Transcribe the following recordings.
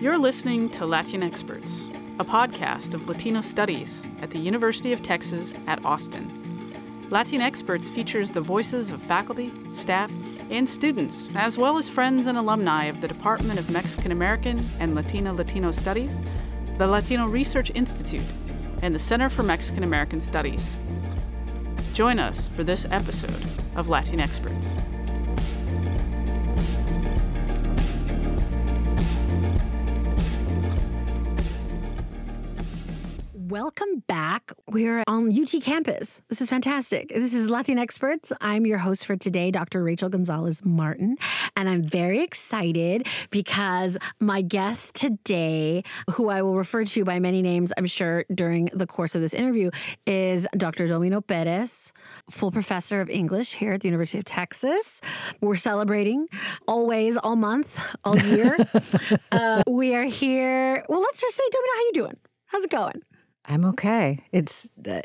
You're listening to LatinXperts, a podcast of Latino studies at the University of Texas at Austin. LatinXperts features the voices of faculty, staff, and students, as well as friends and alumni of the Department of Mexican American and Latina Latino Studies, the Latino Research Institute, and the Center for Mexican American Studies. Join us for this episode of LatinXperts. Welcome back. We're on UT campus. This is fantastic. This is LatinXperts. I'm your host for today, Dr. Rachel Gonzalez Martin. And I'm very excited because my guest today, who I will refer to by many names, I'm sure, during the course of this interview, is Dr. Domino Perez, full professor of English here at the University of Texas. We're celebrating always, all month, all year. uh, we are here. Well, let's just say, Domino, how you doing? How's it going? I'm okay. It's uh,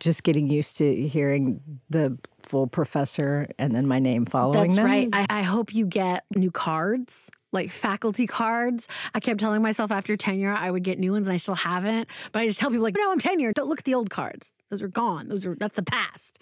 just getting used to hearing the full professor and then my name following That's them. right. I, I hope you get new cards, like faculty cards. I kept telling myself after tenure I would get new ones, and I still haven't. But I just tell people like, no, I'm tenure. Don't look at the old cards. Those are gone. Those are that's the past.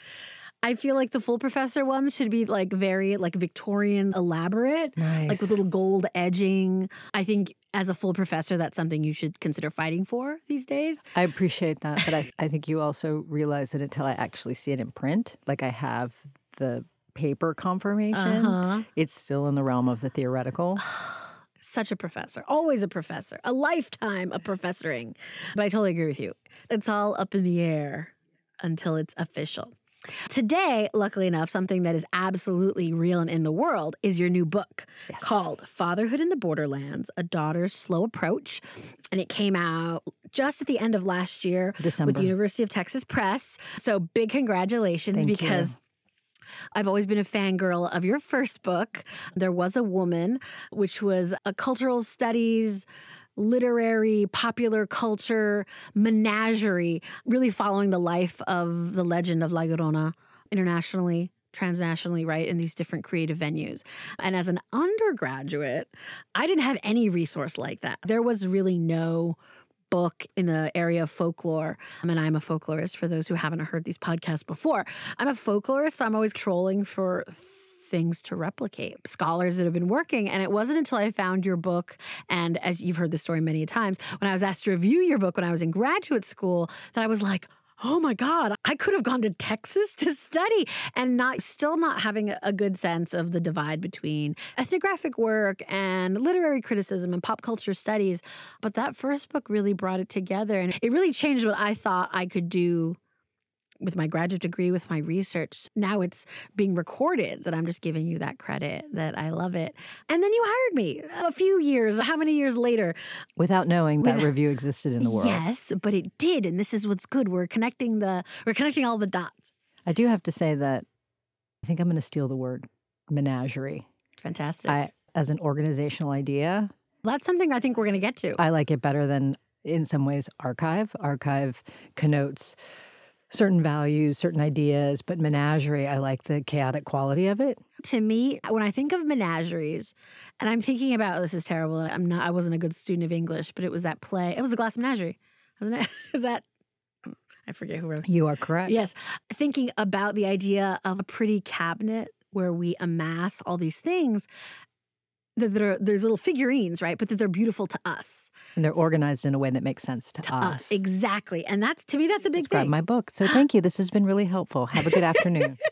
I feel like the full professor ones should be like very like Victorian elaborate, Nice. like with little gold edging. I think as a full professor, that's something you should consider fighting for these days. I appreciate that, but I, I think you also realize that until I actually see it in print, like I have the paper confirmation, Uh-huh. it's still in the realm of the theoretical. Such a professor, always a professor, a lifetime of professoring. But I totally agree with you. It's all up in the air until it's official. Today, luckily enough, something that is absolutely real and in the world is your new book Yes. called Fatherhood in the Borderlands A Daughter's Slow Approach. And it came out just at the end of last year with December. the University of Texas Press. So big congratulations Thank you. because. I've always been a fangirl of your first book, There Was a Woman, which was a cultural studies, literary, popular culture menagerie, really following the life of the legend of La Llorona internationally, transnationally, right, in these different creative venues. And as an undergraduate, I didn't have any resource like that. There was really no book in the area of folklore. Um, I mean, I'm a folklorist for those who haven't heard these podcasts before. I'm a folklorist, so I'm always trolling for things to replicate, scholars that have been working. And it wasn't until I found your book, and as you've heard the story many times, when I was asked to review your book when I was in graduate school, that I was like, Oh my God, I could have gone to Texas to study and not still not having a- good sense of the divide between ethnographic work and literary criticism and pop culture studies. But that first book really brought it together and it really changed what I thought I could do with my graduate degree, with my research. Now it's being recorded that I'm just giving you that credit, that I love it. And then you hired me a few years, how many years later? Without knowing that review existed in the world. Yes, but it did. And this is what's good. We're connecting the we're connecting all the dots. I do have to say that I think I'm going to steal the word menagerie. Fantastic. I, as an organizational idea, That's something I think we're gonna get to. I like it better than, in some ways, archive. Archive connotes certain values, certain ideas, but menagerie, I like the chaotic quality of it. to me, when I think of menageries, and I'm thinking about oh, this is terrible. I'm not. I wasn't a good student of English, but it was that play. It was the Glass Menagerie, wasn't it? Is that? I forget who wrote. it. You are correct. Yes, thinking about the idea of a pretty cabinet where we amass all these things. That are there's little figurines, right? But that they're beautiful to us. And they're organized in a way that makes sense to, To us. us, exactly. And that's to me, that's a big Describe thing. my book. So thank you. This has been really helpful. Have a good afternoon.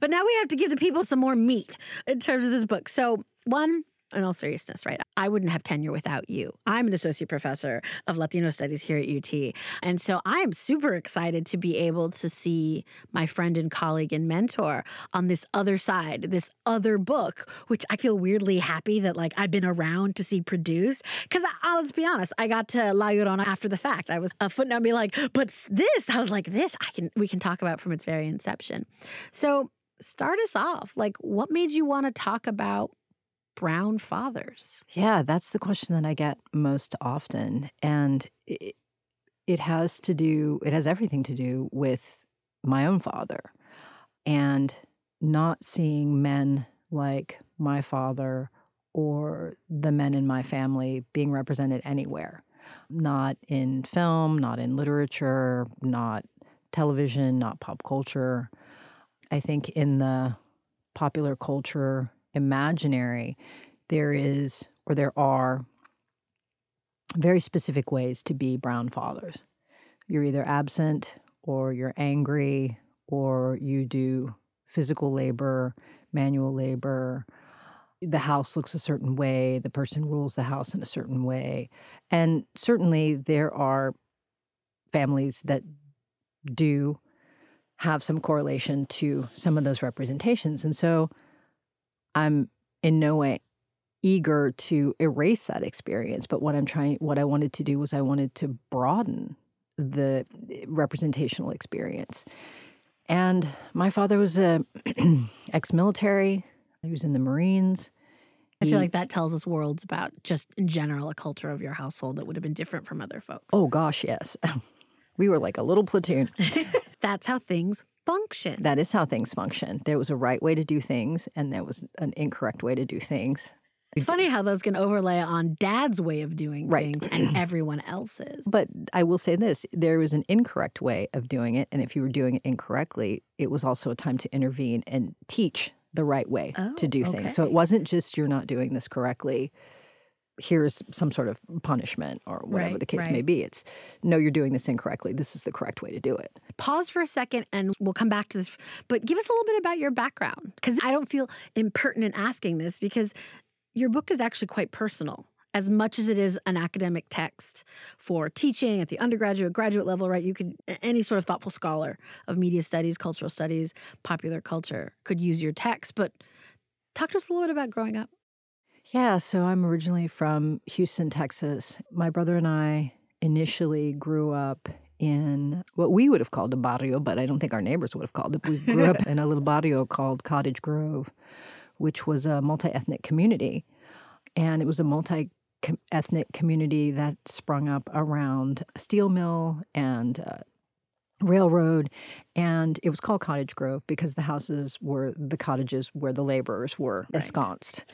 But now we have to give the people some more meat in terms of this book. So, one, in all seriousness, right? I wouldn't have tenure without you. I'm an associate professor of Latino studies here at UT. And so I am super excited to be able to see my friend and colleague and mentor on this other side, this other book, which I feel weirdly happy that like I've been around to see produced. Because let's be honest, I got to La Llorona after the fact. I was a footnote be like, but this, I was like, this I can we can talk about from its very inception. So start us off. Like, what made you want to talk about brown fathers? Yeah, that's the question that I get most often. And it, it has to do, it has everything to do with my own father and not seeing men like my father or the men in my family being represented anywhere, not in film, not in literature, not television, not pop culture. I think in the popular culture imaginary, there is or there are very specific ways to be brown fathers. You're either absent or you're angry or you do physical labor, manual labor. The house looks a certain way, the person rules the house in a certain way. And certainly there are families that do have some correlation to some of those representations. And so I'm in no way eager to erase that experience. But what I'm trying, what I wanted to do was I wanted to broaden the eh, representational experience. And my father was a ex-military. He was in the Marines. I feel like that tells us worlds about just in general a culture of your household that would have been different from other folks. Oh gosh, yes. we were like a little platoon. That's how things function. That is how things function. There was a right way to do things and there was an incorrect way to do things. It's funny how those can overlay on dad's way of doing right. things and everyone else's. But I will say this there was an incorrect way of doing it. And if you were doing it incorrectly, it was also a time to intervene and teach the right way oh, to do things. So it wasn't just you're not doing this correctly. Here's some sort of punishment or whatever right, the case right. may be. It's no, you're doing this incorrectly. This is the correct way to do it. Pause for a second and we'll come back to this. But give us a little bit about your background because I don't feel impertinent asking this because your book is actually quite personal as much as it is an academic text for teaching at the undergraduate, graduate level, right? You could, any sort of thoughtful scholar of media studies, cultural studies, popular culture could use your text. But talk to us a little bit about growing up. Yeah, so I'm originally from Houston, Texas. My brother and I initially grew up in what we would have called a barrio, but I don't think our neighbors would have called it. We grew up in a little barrio called Cottage Grove which was a multi ethnic community. And it was a multi ethnic community that sprung up around a steel mill and uh, railroad. And it was called Cottage Grove because the houses were the cottages where the laborers were right. ensconced.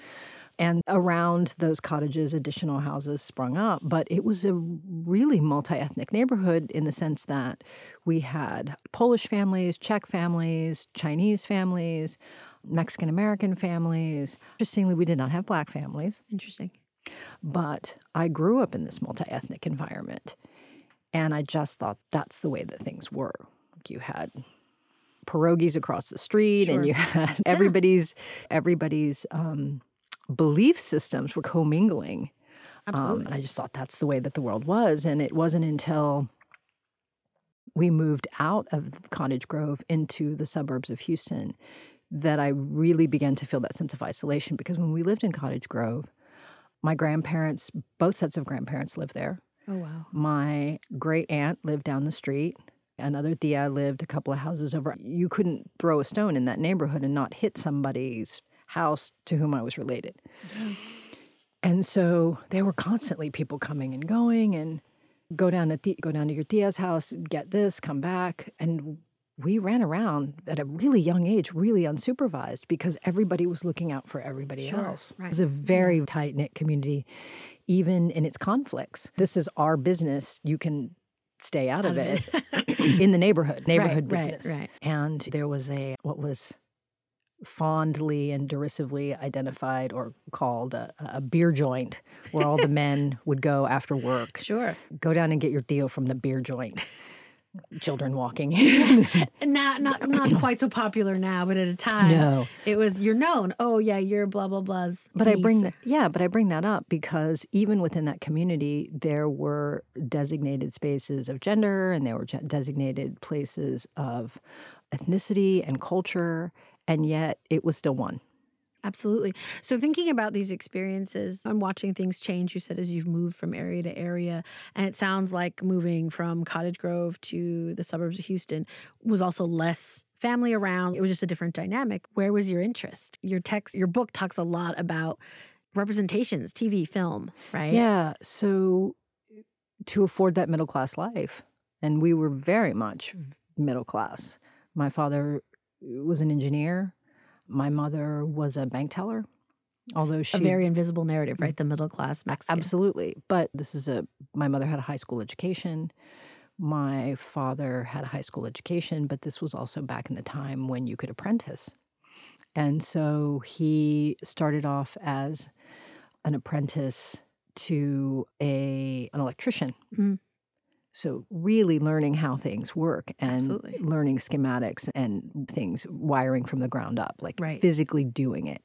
And around those cottages, additional houses sprung up. But it was a really multi ethnic neighborhood in the sense that we had Polish families, Czech families, Chinese families, Mexican American families. Interestingly, we did not have black families. Interesting. But I grew up in this multi ethnic environment. And I just thought that's the way that things were. You had pierogies across the street sure. and you had everybody's everybody's um, belief systems were commingling. Absolutely. Um, and I just thought that's the way that the world was. And it wasn't until we moved out of Cottage Grove into the suburbs of Houston that I really began to feel that sense of isolation because when we lived in Cottage Grove, my grandparents, both sets of grandparents lived there. Oh, wow. My great aunt lived down the street. Another tia lived a couple of houses over. You couldn't throw a stone in that neighborhood and not hit somebody's house to whom I was related. And so there were constantly people coming and going and go down to go down to your tia's house, get this, come back, and we ran around at a really young age, really unsupervised, because everybody was looking out for everybody sure, else. Right. It was a very yeah. tight knit community, even in its conflicts. This is our business. You can stay out, out of, it, it. in the neighborhood, neighborhood right, business. Right. And there was a, what was fondly and derisively identified or called a, a, beer joint where all the men would go after work. Sure. Go down and get your tio from the beer joint children walking in. not not not quite so popular now, but at a time, no, it was you're known. Oh yeah, you're blah blah blah's. But niece. I bring that yeah, but I bring that up because even within that community, there were designated spaces of gender, and there were designated places of ethnicity and culture, and yet it was still one. Absolutely. So, thinking about these experiences and watching things change, you said as you've moved from area to area, and it sounds like moving from Cottage Grove to the suburbs of Houston was also less family around. It was just a different dynamic. Where was your interest? Your text, your book talks a lot about representations, TV, film, right? Yeah. So, to afford that middle class life, and we were very much middle class. My father was an engineer my mother was a bank teller. Although she a very invisible narrative, right? The middle class Mexican. Absolutely. But this is a, my mother had a high school education. My father had a high school education, but this was also back in the time when you could apprentice. And so he started off as an apprentice to a an electrician. Mm. So really learning how things work and Absolutely. learning schematics and things wiring from the ground up, like Right. physically doing it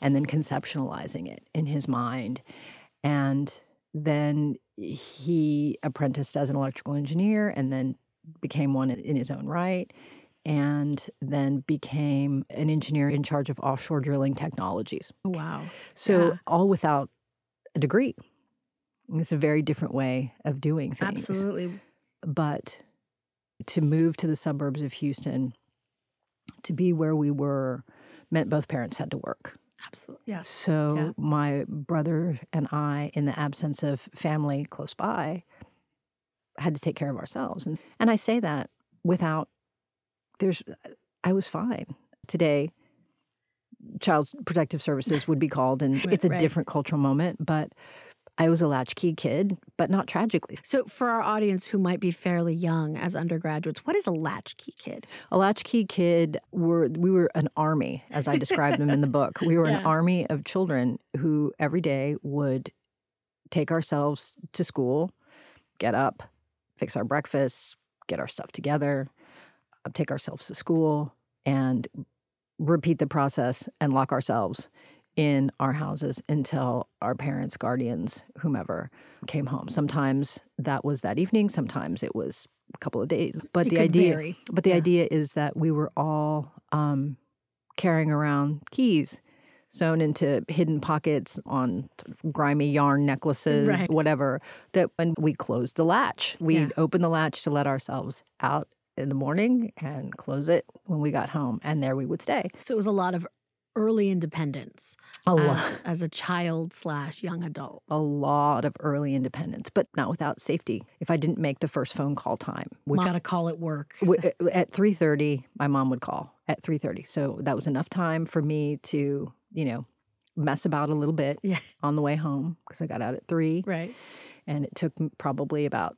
and then conceptualizing it in his mind. And then he apprenticed as an electrical engineer and then became one in his own right and then became an engineer in charge of offshore drilling technologies. Wow. So Yeah. all without a degree. It's a very different way of doing things. Absolutely. But to move to the suburbs of Houston, to be where we were, meant both parents had to work. Absolutely. Yes. So Yeah. my brother and I, in the absence of family close by, had to take care of ourselves. And and I say that without there's I was fine. Today child protective services would be called and Right, it's a right. different cultural moment, but I was a latchkey kid, but not tragically. So, for our audience who might be fairly young as undergraduates, what is a latchkey kid? A latchkey kid were we were an army, as I described them in the book. We were an army of children who every day would take ourselves to school, get up, fix our breakfast, get our stuff together, take ourselves to school, and repeat the process and lock ourselves in our houses until our parents, guardians, whomever came home. Sometimes that was that evening, sometimes it was a couple of days. But It the idea vary. but the Yeah. idea is that we were all um, carrying around keys sewn into hidden pockets on grimy yarn necklaces, Right. whatever. That when we closed the latch, we'd Yeah. open the latch to let ourselves out in the morning and close it when we got home, and there we would stay. So, it was a lot of early independence A as, lot, as a child slash young adult. a lot of early independence, but not without safety. If I didn't make the first phone call time, which Got to call at work. Uh, at 3.30 my mom would call at 3.30 so that was enough time for me to you know mess about a little bit Yeah. on the way home because i got out at 3 Right. and it took probably about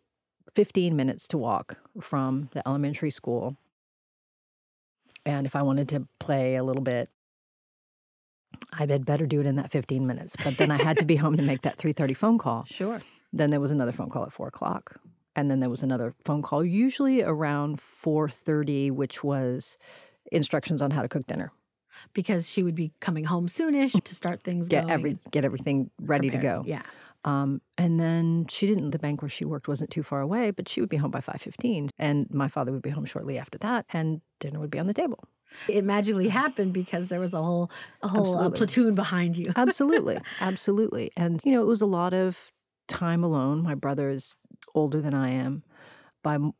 15 minutes to walk from the elementary school and if i wanted to play a little bit i had better do it in that 15 minutes but then i had to be home to make that 3.30 phone call Sure. then there was another phone call at four o'clock, and then there was another phone call, usually around four thirty, which was instructions on how to cook dinner, Because she would be coming home soonish to start things get every get everything ready to go. Yeah. Um, and then she didn't. The bank where she worked wasn't too far away, but she would be home by five fifteen, and my father would be home shortly after that, and dinner would be on the table. It magically happened because there was a whole a whole uh, platoon behind you. Absolutely, absolutely. And you know, it was a lot of time alone. My brother is older than I am by m-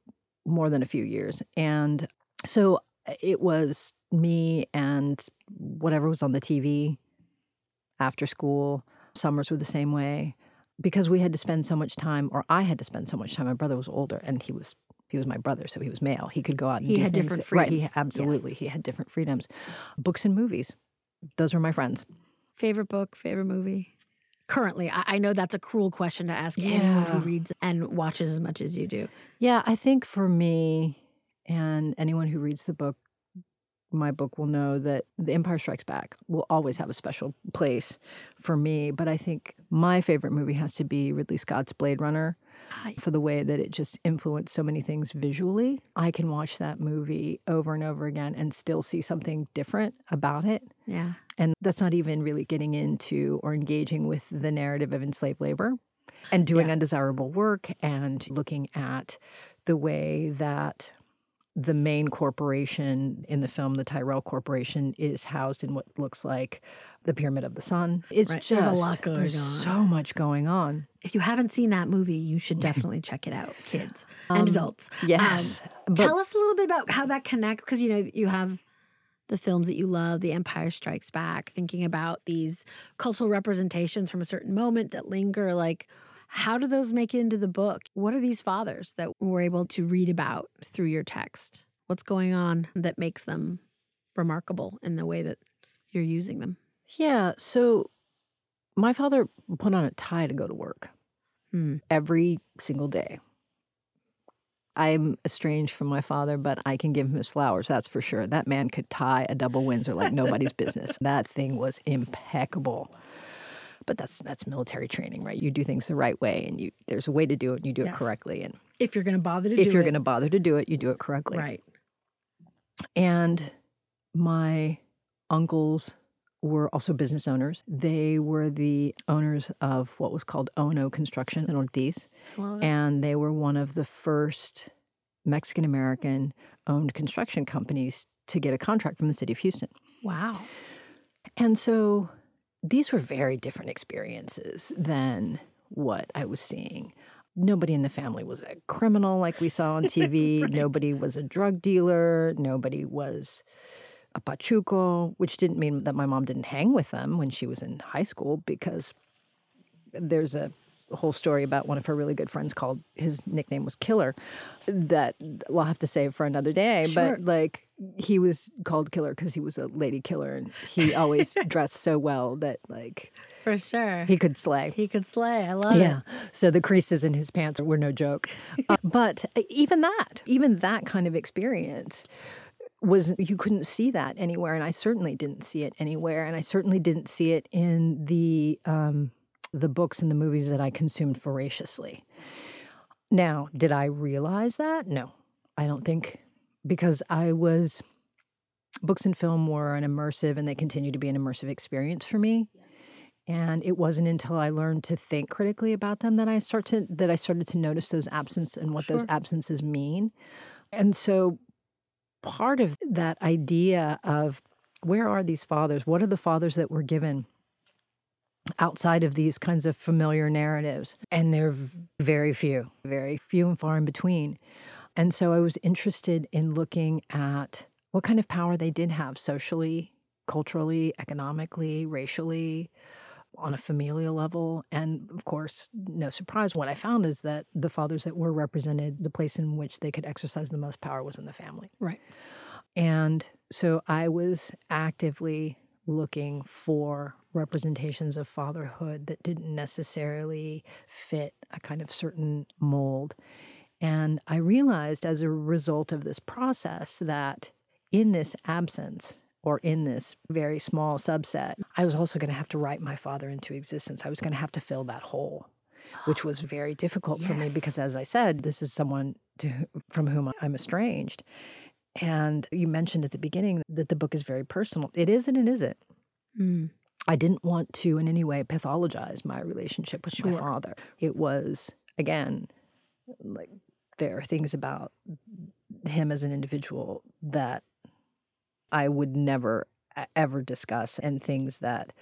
more than a few years, and so uh, it was me and whatever was on the TV after school. Summers were the same way because we had to spend so much time, or I had to spend so much time. My brother was older, and he was. He was my brother, so he was male. He could go out and He do had things different that- Right, he absolutely. Yes. He had different freedoms. Books and movies. Those were my friends. Favorite book, favorite movie? Currently, I, I know that's a cruel question to ask anyone who reads and watches as much as you do. Yeah, I think for me and anyone who reads the book, my book will know that The Empire Strikes Back will always have a special place for me. But I think my favorite movie has to be Ridley Scott's Blade Runner for the way that it just influenced so many things visually. I can watch that movie over and over again and still see something different about it. Yeah. And that's not even really getting into or engaging with the narrative of enslaved labor and doing Yeah. undesirable work and looking at the way that the main corporation in the film, the Tyrell Corporation, is housed in what looks like the Pyramid of the Sun. It's Right. just There's a lot going on. so much going on. If you haven't seen that movie, you should definitely check it out, kids and adults. Um, Yes, but Tell us a little bit about how that connects, because you know you have the films that you love, The Empire Strikes Back, thinking about these cultural representations from a certain moment that linger. Like, how do those make it into the book? What are these fathers that we're able to read about through your text? What's going on that makes them remarkable in the way that you're using them? Yeah. So my father put on a tie to go to work Hmm. every single day. I'm estranged from my father, but I can give him his flowers, that's for sure. That man could tie a double Windsor like nobody's business. That thing was impeccable. But that's that's military training, right? You do things the right way and you there's a way to do it and you do it correctly. And If you're going to bother to if do you're it, going to bother to do it, you do it correctly. right. And my uncles were also business owners. They were the owners of what was called Ono Construction in Ortiz, uh, and they were one of the first Mexican American owned construction companies to get a contract from the city of Houston. wow. And so these were very different experiences than what I was seeing. Nobody in the family was a criminal like we saw on TV. Right. Nobody was a drug dealer. Nobody was a pachuco, which didn't mean that my mom didn't hang with them when she was in high school because there's a whole story about one of her really good friends called his nickname was Killer that we'll have to save for another day. Sure. But like he was called Killer because he was a lady killer and he always dressed so well that like For sure. he could slay. He could slay. I love Yeah. it. Yeah. So the creases in his pants were no joke. Uh, but even that, even that kind of experience was you couldn't see that anywhere and I certainly didn't see it anywhere and I certainly didn't see it in the um the books and the movies that I consumed voraciously. Now, did I realize that? No. I don't think because I was books and film were an immersive and they continue to be an immersive experience for me. And it wasn't until I learned to think critically about them that I start to that I started to notice those absences and what those Sure. absences mean. And so part of that idea of where are these fathers? What are the fathers that were given outside of these kinds of familiar narratives? And they're very few, very few and far in between. And so I was interested in looking at what kind of power they did have socially, culturally, economically, racially, on a familial level. And of course, no surprise, what I found is that the fathers that were represented, the place in which they could exercise the most power was in the family. Right. And so I was actively looking for representations of fatherhood that didn't necessarily fit a kind of certain mold. And I realized as a result of this process that in this absence, or in this very small subset, I was also going to have to write my father into existence. I was going to have to fill that hole, which was very difficult for me because, as I said, this is someone to, from whom I'm estranged. And you mentioned at the beginning that the book is very personal. It is and it isn't. Mm. I didn't want to in any way pathologize my relationship with my father. It was, again, like there are things about him as an individual that I would never ever discuss and things that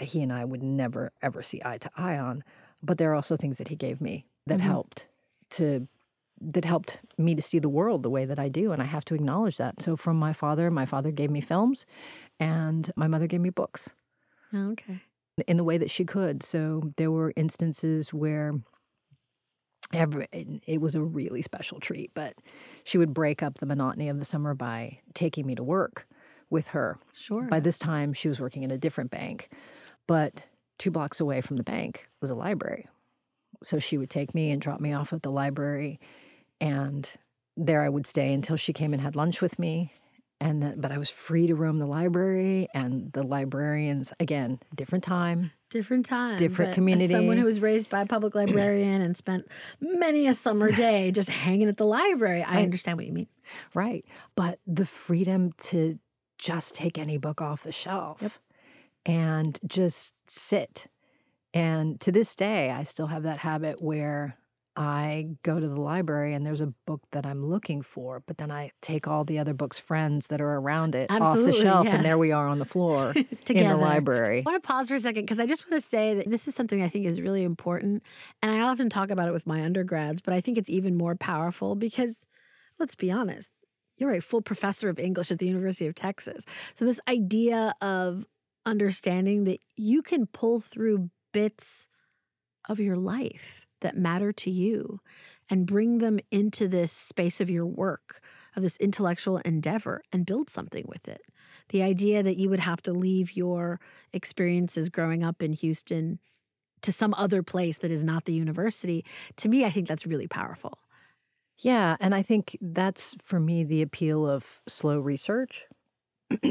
he and I would never ever see eye to eye on. But there are also things that he gave me that Mhm. helped to that helped me to see the world the way that I do and I have to acknowledge that. So from my father, my father gave me films and my mother gave me books Oh, okay. in the way that she could. So there were instances where every, it was a really special treat, but she would break up the monotony of the summer by taking me to work with her. Sure. By this time, she was working in a different bank, but two blocks away from the bank was a library. So she would take me and drop me off at the library, and there I would stay until she came and had lunch with me. And then, but I was free to roam the library, and the librarians again, different time, different time. different community. Someone who was raised by a public librarian and spent many a summer day just hanging at the library. I Right. understand what you mean. Right. But the freedom to just take any book off the shelf and just sit. And to this day, I still have that habit where I go to the library and there's a book that I'm looking for, but then I take all the other books' friends that are around it off the shelf, yeah. and there we are on the floor in the library. I want to pause for a second because I just want to say that this is something I think is really important. And I often talk about it with my undergrads, but I think it's even more powerful because let's be honest, you're a full professor of English at the University of Texas. So, this idea of understanding that you can pull through bits of your life that matter to you and bring them into this space of your work, of this intellectual endeavor, and build something with it. The idea that you would have to leave your experiences growing up in Houston to some other place that is not the university, to me, I think that's really powerful. Yeah. And I think that's for me the appeal of slow research.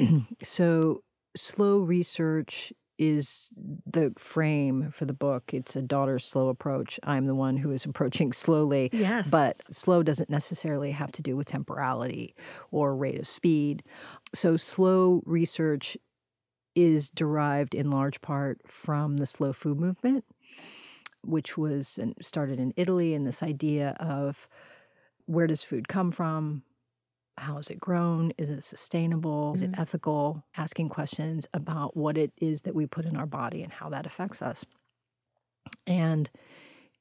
so, slow research is the frame for the book. It's a daughter's slow approach. I'm the one who is approaching slowly. Yes. But slow doesn't necessarily have to do with temporality or rate of speed. So, slow research is derived in large part from the slow food movement, which was started in Italy, and this idea of where does food come from? How is it grown? Is it sustainable? Is it mm-hmm. ethical? Asking questions about what it is that we put in our body and how that affects us. And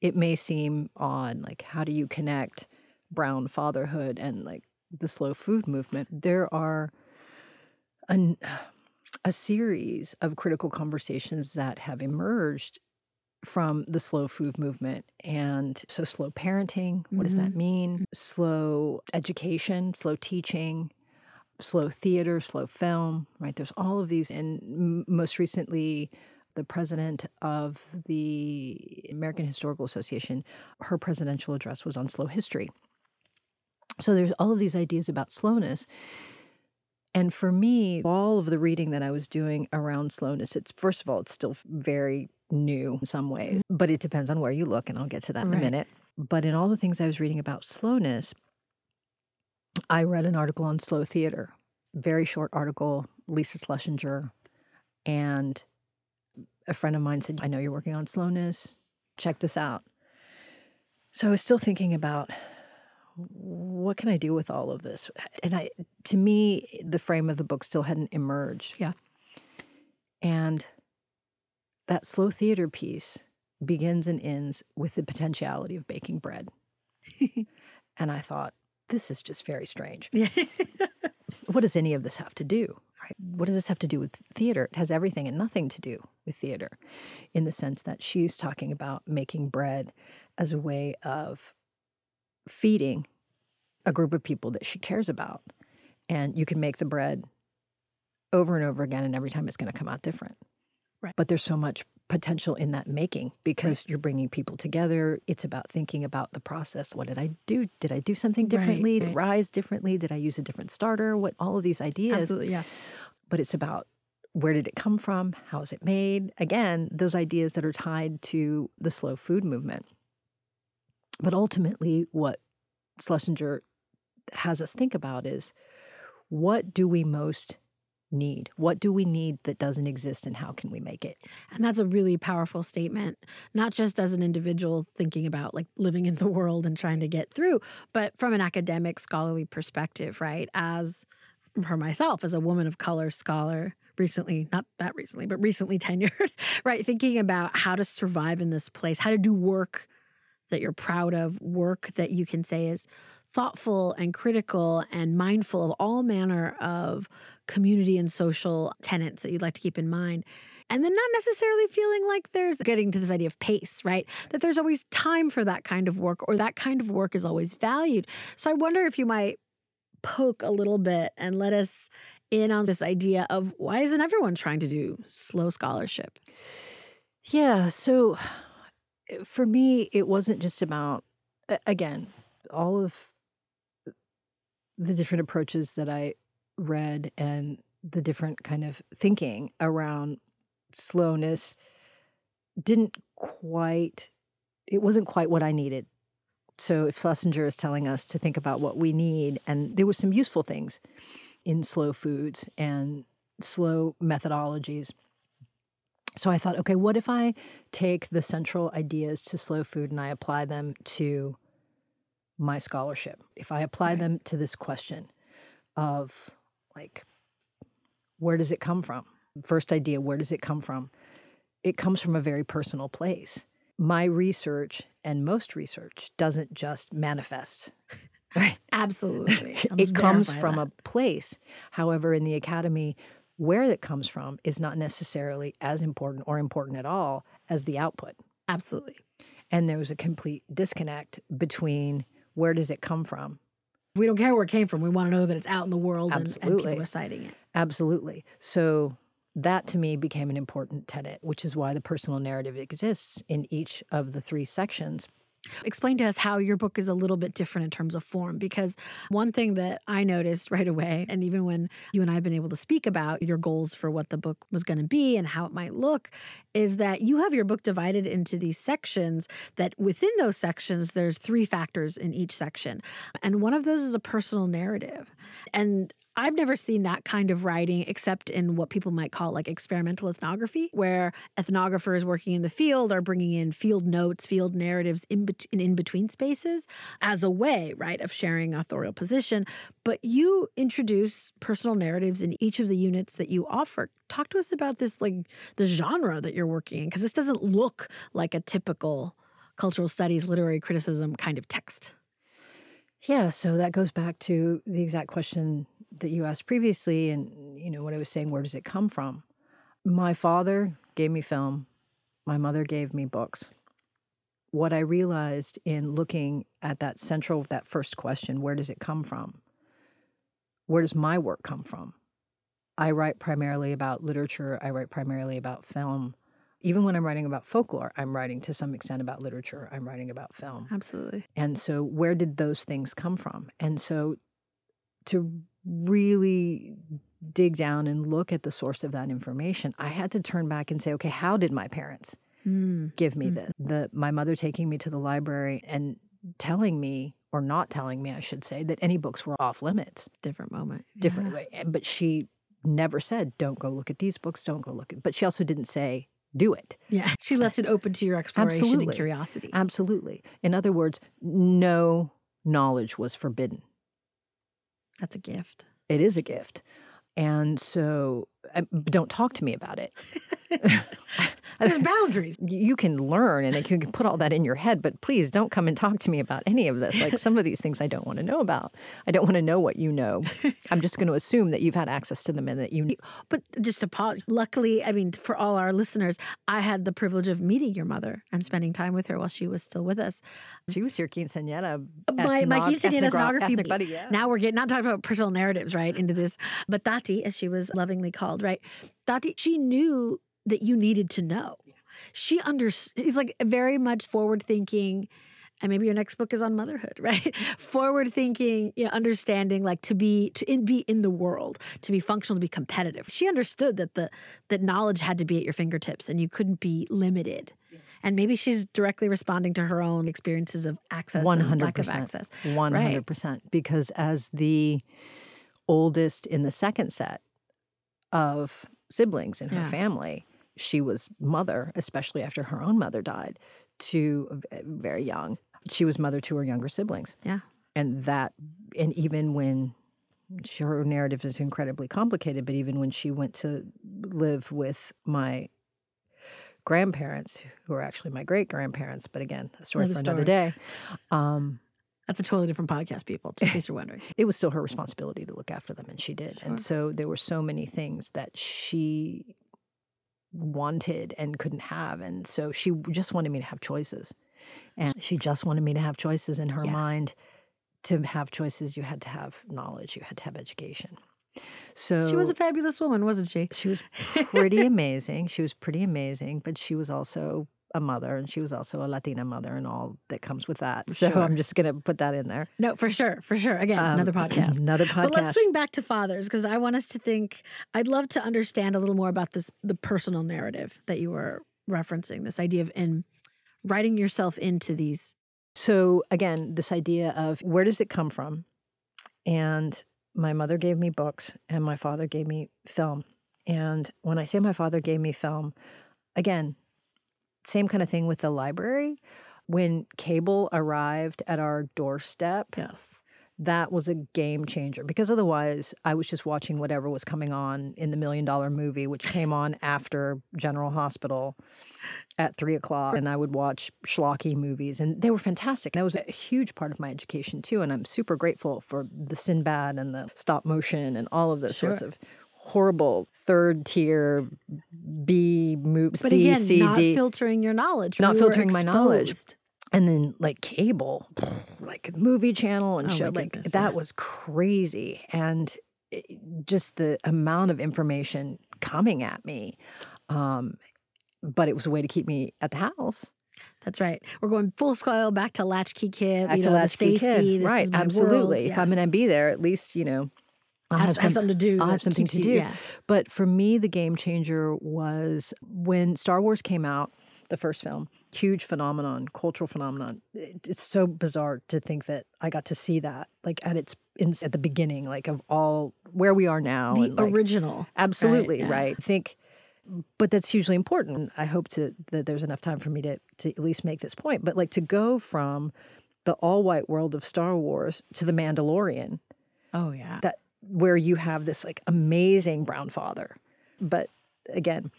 it may seem odd, like, how do you connect brown fatherhood and like the slow food movement? There are an, a series of critical conversations that have emerged from the slow food movement. And so, slow parenting, what mm-hmm. does that mm-hmm. mean? Slow education, slow teaching, slow theater, slow film, right? There's all of these. And most recently, the president of the American Historical Association, her presidential address was on slow history. So, there's all of these ideas about slowness. And for me, all of the reading that I was doing around slowness, it's first of all, it's still very new in some ways, mm-hmm. but it depends on where you look, and I'll get to that in right. a minute. But in all the things I was reading about slowness, I read an article on slow theater, very short article, Lisa Schlesinger, and a friend of mine said, I know you're working on slowness. Check this out. So I was still thinking about what can I do with all of this? And I to me, the frame of the book still hadn't emerged. Yeah. And that slow theater piece begins and ends with the potentiality of baking bread. and I thought, this is just very strange. what does any of this have to do? Right? What does this have to do with theater? It has everything and nothing to do with theater in the sense that she's talking about making bread as a way of feeding a group of people that she cares about. And you can make the bread over and over again, and every time it's going to come out different. Right. But there's so much potential in that making because right. you're bringing people together. It's about thinking about the process. What did I do? Did I do something differently? Right, right. rise differently? Did I use a different starter? What all of these ideas. Absolutely, yes. But it's about where did it come from? How is it made? Again, those ideas that are tied to the slow food movement. But ultimately, what Schlesinger has us think about is what do we most need? What do we need that doesn't exist and how can we make it? And that's a really powerful statement, not just as an individual thinking about like living in the world and trying to get through, but from an academic scholarly perspective, right? As for myself, as a woman of color scholar, recently, not that recently, but recently tenured, right? Thinking about how to survive in this place, how to do work that you're proud of, work that you can say is thoughtful and critical and mindful of all manner of community and social tenets that you'd like to keep in mind. And then not necessarily feeling like there's getting to this idea of pace, right? That there's always time for that kind of work or that kind of work is always valued. So I wonder if you might poke a little bit and let us in on this idea of why isn't everyone trying to do slow scholarship? Yeah. So eh, for me, it wasn't just about, again, all of the different approaches that I read and the different kind of thinking around slowness didn't quite it wasn't quite what I needed. So if Schlesinger is telling us to think about what we need, and there were some useful things in slow foods and slow methodologies. So I thought, okay, what if I take the central ideas to slow food and I apply them to my scholarship? If I apply right. them to this question of like, where does it come from? First idea, where does it come from? It comes from a very personal place. My research and most research doesn't just manifest. Right? Absolutely. it comes from that. a place. However, in the academy, where it comes from is not necessarily as important or important at all as the output. Absolutely. And there was a complete disconnect between where does it come from we don't care where it came from. We want to know that it's out in the world and, and, people are citing it. Absolutely. So that to me became an important tenet, which is why the personal narrative exists in each of the three sections. Explain to us how your book is a little bit different in terms of form, because one thing that I noticed right away, and even when you and I have been able to speak about your goals for what the book was going to be and how it might look, is that you have your book divided into these sections that within those sections, there's three factors in each section. And one of those is a personal narrative. And I've never seen that kind of writing except in what people might call like experimental ethnography, where ethnographers working in the field are bringing in field notes, field narratives in, in, in between spaces as a way, right, of sharing authorial position. But you introduce personal narratives in each of the units that you offer. Talk to us about this, like the genre that you're working in, because this doesn't look like a typical cultural studies, literary criticism kind of text. Yeah, so that goes back to the exact question that you asked previously and you know what I was saying where does it come from? My father gave me film. My mother gave me books. What I realized in looking at that central that first question, where does it come from? Where does my work come from? I write primarily about literature, I write primarily about film. Even when I'm writing about folklore, I'm writing to some extent about literature, I'm writing about film. Absolutely. And so, where did those things come from? And so, to really dig down and look at the source of that information, I had to turn back and say, okay, how did my parents Mm. give me Mm. this? The my mother taking me to the library and telling me or not telling me, I should say, that any books were off limits. Different moment. Different Yeah. way. eh, But she never said, don't go look at these books, don't go look at but she also didn't say, do it. Yeah. She left it open to your exploration Absolutely. and curiosity. Absolutely. In other words, no knowledge was forbidden. That's a gift. It is a gift. And so uh, don't talk to me about it. There's boundaries. you can learn and you can put all that in your head, but please don't come and talk to me about any of this. Like some of these things I don't want to know about. I don't want to know what you know. I'm just going to assume that you've had access to them and that you But just to pause, luckily, I mean, for all our listeners, I had the privilege of meeting your mother and spending time with her while she was still with us. She was your quinceañera. my my ethnogra- ethnography ethnic buddy. Yeah. Now we're getting not talking about personal narratives, right? Into this, but Tati, as she was lovingly called, right? Tati, she knew that you needed to know. She understood. It's like very much forward thinking. And maybe your next book is on motherhood, right? Forward thinking, you know, understanding, like to be to in, be in the world, to be functional, to be competitive. She understood that the that knowledge had to be at your fingertips, and you couldn't be limited. And maybe she's directly responding to her own experiences of access, One and hundred lack of access. One hundred percent. Because as the oldest in the second set of siblings in her Yeah. family, she was mother, especially after her own mother died, to very young. She was mother to her younger siblings, Yeah. and that, and even when her narrative is incredibly complicated, but even when she went to live with my grandparents, who are actually my great grandparents, but again, a story Another for another story. day. Um, That's a totally different podcast, people, just in case you're wondering. it was still her responsibility to look after them, and she did. And so there were so many things that she wanted and couldn't have. And so she just wanted me to have choices. And she just wanted me to have choices in her Yes. mind. To have choices, you had to have knowledge, you had to have education. So She was a fabulous woman, wasn't she? she was pretty amazing. She was pretty amazing, but she was also a mother and she was also a Latina mother and all that comes with that. So Sure. I'm just going to put that in there. No, for sure, for sure. Again, another Um, podcast. Another podcast. But let's swing back to fathers because I want us to think. I'd love to understand a little more about this the personal narrative that you were referencing. This idea of in writing yourself into these. So again, this idea of where does it come from? And my mother gave me books and my father gave me film. And when I say my father gave me film, again, same kind of thing with the library. When cable arrived at our doorstep, Yes. that was a game changer because otherwise I was just watching whatever was coming on in the million dollar movie, which came on after General Hospital at three o'clock. And I would watch schlocky movies, and they were fantastic. That was a huge part of my education, too. And I'm super grateful for the Sinbad and the stop motion and all of those sorts of horrible third tier B movies, But B, again, C, not D. filtering your knowledge. Not were filtering my knowledge. and then like cable like movie channel and Oh, show like goodness, that yeah. was crazy and just the amount of information coming at me. Um, but it was a way to keep me at the house. That's right. We're going full scale back to Latchkey Kid. Back you to know, the Latchkey safety, Kid. Right. Absolutely. world. If I'm going to be there, at least, you know, I'll have, have, have something to do. I'll have something to you- do. Yeah. But for me, the game changer was when Star Wars came out, the first film, huge phenomenon, cultural phenomenon. It's so bizarre to think that I got to see that, like at its in, at the beginning, like of all where we are now. The like, original. absolutely yeah. right. I think, but that's hugely important. I hope to that there's enough time for me to to at least make this point. But like to go from the all white world of Star Wars to the Mandalorian Oh yeah. that where you have this like amazing brown father. But again,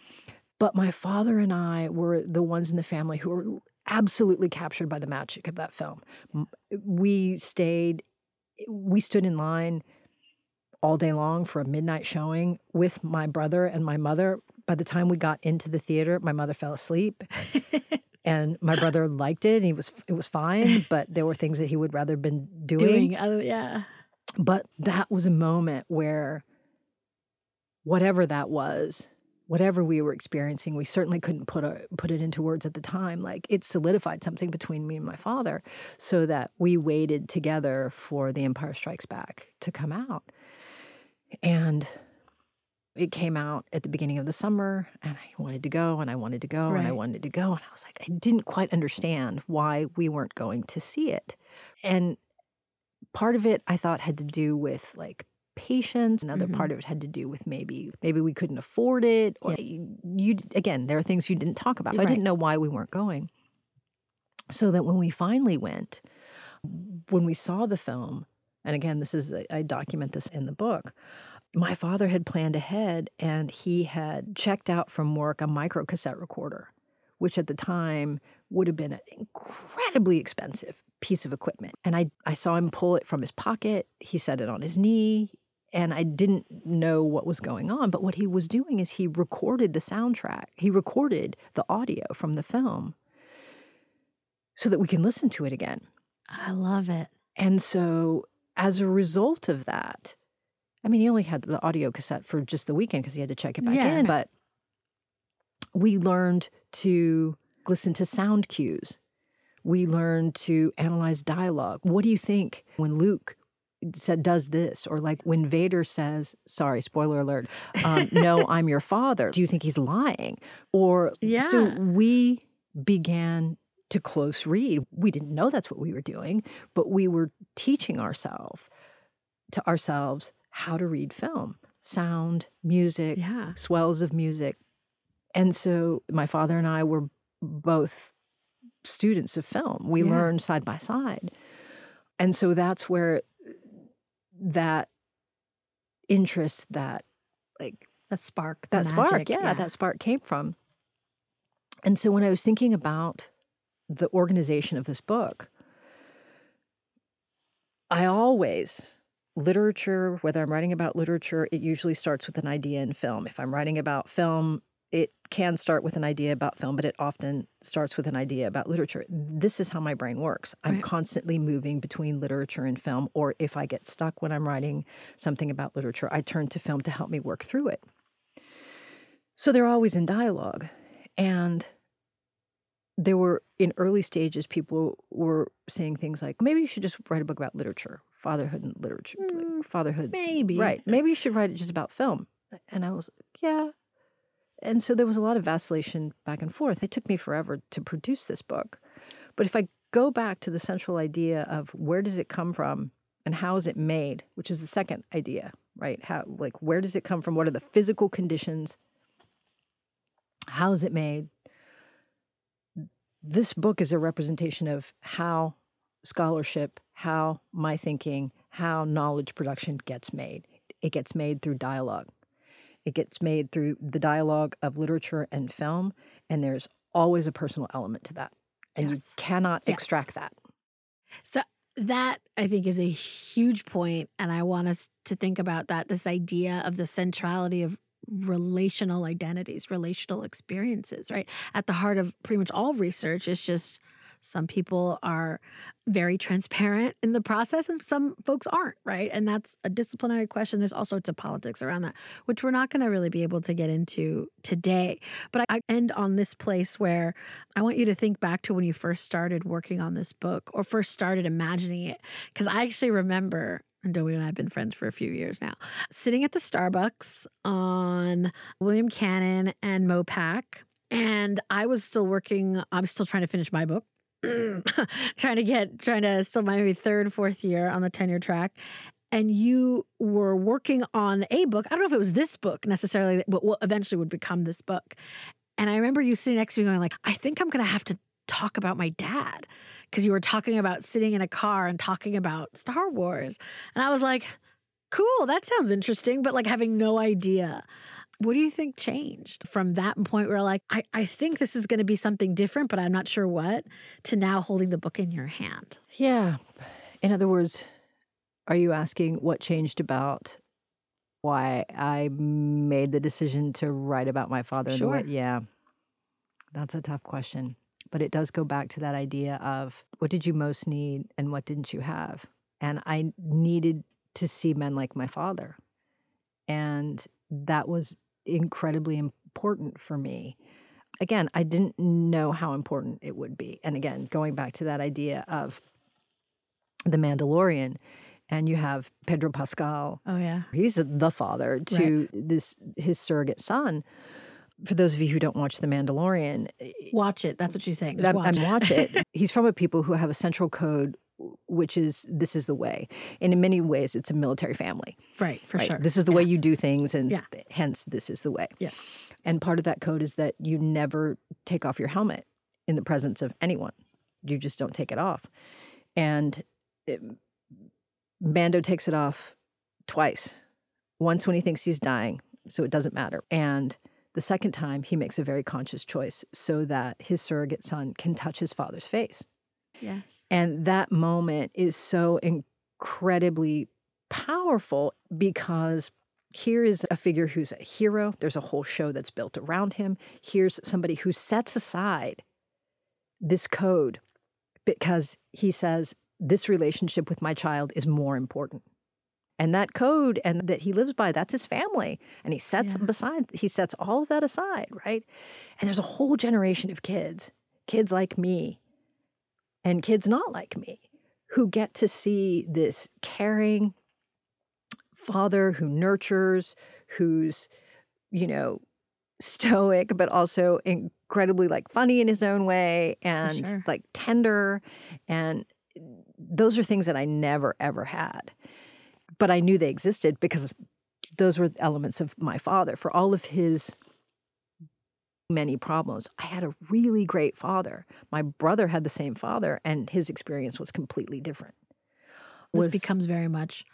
but my father and I were the ones in the family who were absolutely captured by the magic of that film. We stayed, we stood in line all day long for a midnight showing with my brother and my mother. By the time we got into the theater, my mother fell asleep. and my brother liked it. And he was it was fine, but there were things that he would rather have been Doing. Uh, yeah. But that was a moment where whatever that was whatever we were experiencing we certainly couldn't put a, put it into words at the time. Like it solidified something between me and my father so that we waited together for the empire strikes back to come out. And it came out at the beginning of the summer and i wanted to go and i wanted to go and i wanted to go and i was like i didn't quite understand why we weren't going to see it. And part of it I thought had to do with like patience. Another Mhm. part of it had to do with maybe maybe we couldn't afford it. Or you, you again, there are things you didn't talk about. So I didn't know why we weren't going. So that when we finally went, when we saw the film, and again, this is I document this in the book. My father had planned ahead and he had checked out from work a micro cassette recorder, which at the time would have been incredibly expensive piece of equipment. And I, I saw him pull it from his pocket. He set it on his knee. And I didn't know what was going on. But what he was doing is he recorded the soundtrack, he recorded the audio from the film so that we can listen to it again. I love it. And so, as a result of that, I mean, he only had the audio cassette for just the weekend because he had to check it back Yeah. in, but we learned to listen to sound cues. We learned to analyze dialogue. What do you think when Luke said does this or like when Vader says, sorry, spoiler alert, um, no, I'm your father. Do you think he's lying? Or so we began to close read. We didn't know that's what we were doing, but we were teaching ourselves to ourselves how to read film, sound, music, Yeah. swells of music. And so my father and I were both students of film. We Yeah. learned side by side. And so that's where that interest, that like That spark. that spark, magic, yeah, that spark came from. And so when I was thinking about the organization of this book, I always literature, whether I'm writing about literature, it usually starts with an idea in film. If I'm writing about film, it can start with an idea about film, but it often starts with an idea about literature. This is how my brain works. I'm Right. constantly moving between literature and film, or if I get stuck when I'm writing something about literature, I turn to film to help me work through it. So they're always in dialogue. And there were, in early stages, people were saying things like, maybe you should just write a book about literature, fatherhood and literature, Mm, fatherhood. Maybe. Right. Maybe you should write it just about film. And I was like, yeah. And so there was a lot of vacillation back and forth. It took me forever to produce this book. But if I go back to the central idea of where does it come from and how is it made, which is the second idea, right? How like where does it come from? What are the physical conditions? How is it made? This book is a representation of how scholarship, how my thinking, how knowledge production gets made. It gets made through dialogue. It gets made through the dialogue of literature and film, and there's always a personal element to that. And you cannot Yes. extract that. So that I think is a huge point, and I want us to think about that. This idea of the centrality of relational identities, relational experiences, right? At the heart of pretty much all research is just Some people are very transparent in the process, and some folks aren't, right? And that's a disciplinary question. There's all sorts of politics around that, which we're not going to really be able to get into today. But I end on this place where I want you to think back to when you first started working on this book or first started imagining it. Because I actually remember and Domi and I have been friends for a few years now, sitting at the Starbucks on William Cannon and Mopac. And I was still working, I'm still trying to finish my book. trying to get, trying to still maybe third, fourth year on the tenure track. And you were working on a book. I don't know if it was this book necessarily, but what eventually would become this book. And I remember you sitting next to me going like, I think I'm going to have to talk about my dad because you were talking about sitting in a car and talking about Star Wars. And I was like, cool, that sounds interesting, but like having no idea. What do you think changed from that point where like, I, I think this is going to be something different, but I'm not sure what, to now holding the book in your hand? Yeah. In other words, are you asking what changed about why I made the decision to write about my father? Sure. Yeah. That's a tough question. But it does go back to that idea of what did you most need and what didn't you have? And I needed to see men like my father. And that was incredibly important for me. Again, I didn't know how important it would be. And again, going back to that idea of the Mandalorian, and you have Pedro Pascal. Oh yeah. He's the father to right. this his surrogate son for those of you who don't watch The Mandalorian, eh, watch it. That's what she's saying. I'm, watch, I'm watch it. He's from a people who have a central code, which is this is the way. And in many ways, it's a military family. Right, for right? sure. This is the yeah. way you do things, and yeah. hence this is the way. Yeah. And part of that code is that you never take off your helmet in the presence of anyone. You just don't take it off. And it, Mando takes it off twice. Once when he thinks he's dying, so it doesn't matter. And the second time, he makes a very conscious choice so that his surrogate son can touch his father's face. Yes. And that moment is so incredibly powerful because here is a figure who's a hero. There's a whole show that's built around him. Here's somebody who sets aside this code because he says, This relationship with my child is more important and that code and that he lives by that's his family and he sets yeah. beside he sets all of that aside right and there's a whole generation of kids kids like me and kids not like me who get to see this caring father who nurtures who's you know stoic but also incredibly like funny in his own way and sure. like tender and those are things that I never ever had but I knew they existed because those were elements of my father. For all of his many problems, I had a really great father. My brother had the same father, and his experience was completely different. This was, becomes very much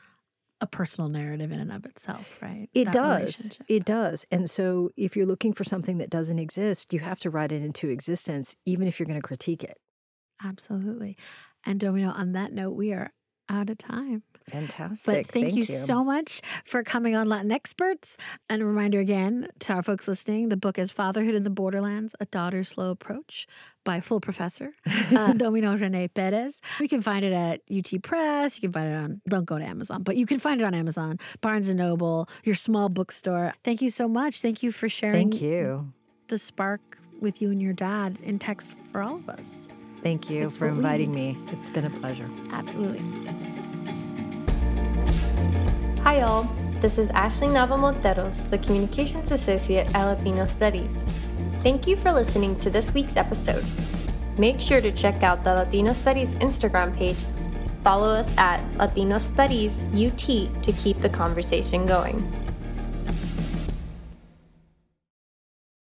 a personal narrative in and of itself, right? It that does. It does. And so if you're looking for something that doesn't exist, you have to write it into existence, even if you're going to critique it. Absolutely. And Domino, on that note, we are out of time. Fantastic. But thank, thank you, you, so much for coming on LatinXperts. And a reminder again to our folks listening the book is Fatherhood in the Borderlands A Daughter's Slow Approach by full professor uh, Domino Rene Perez. You can find it at UT Press. You can find it on, don't go to Amazon, but you can find it on Amazon, Barnes and Noble, your small bookstore. Thank you so much. Thank you for sharing. Thank you. The spark with you and your dad in text for all of us. Thank you it's for inviting me. It's been a pleasure. Absolutely. Hi, all. This is Ashley Nava Monteros, the Communications Associate at Latino Studies. Thank you for listening to this week's episode. Make sure to check out the Latino Studies Instagram page. Follow us at Latino Studies UT to keep the conversation going.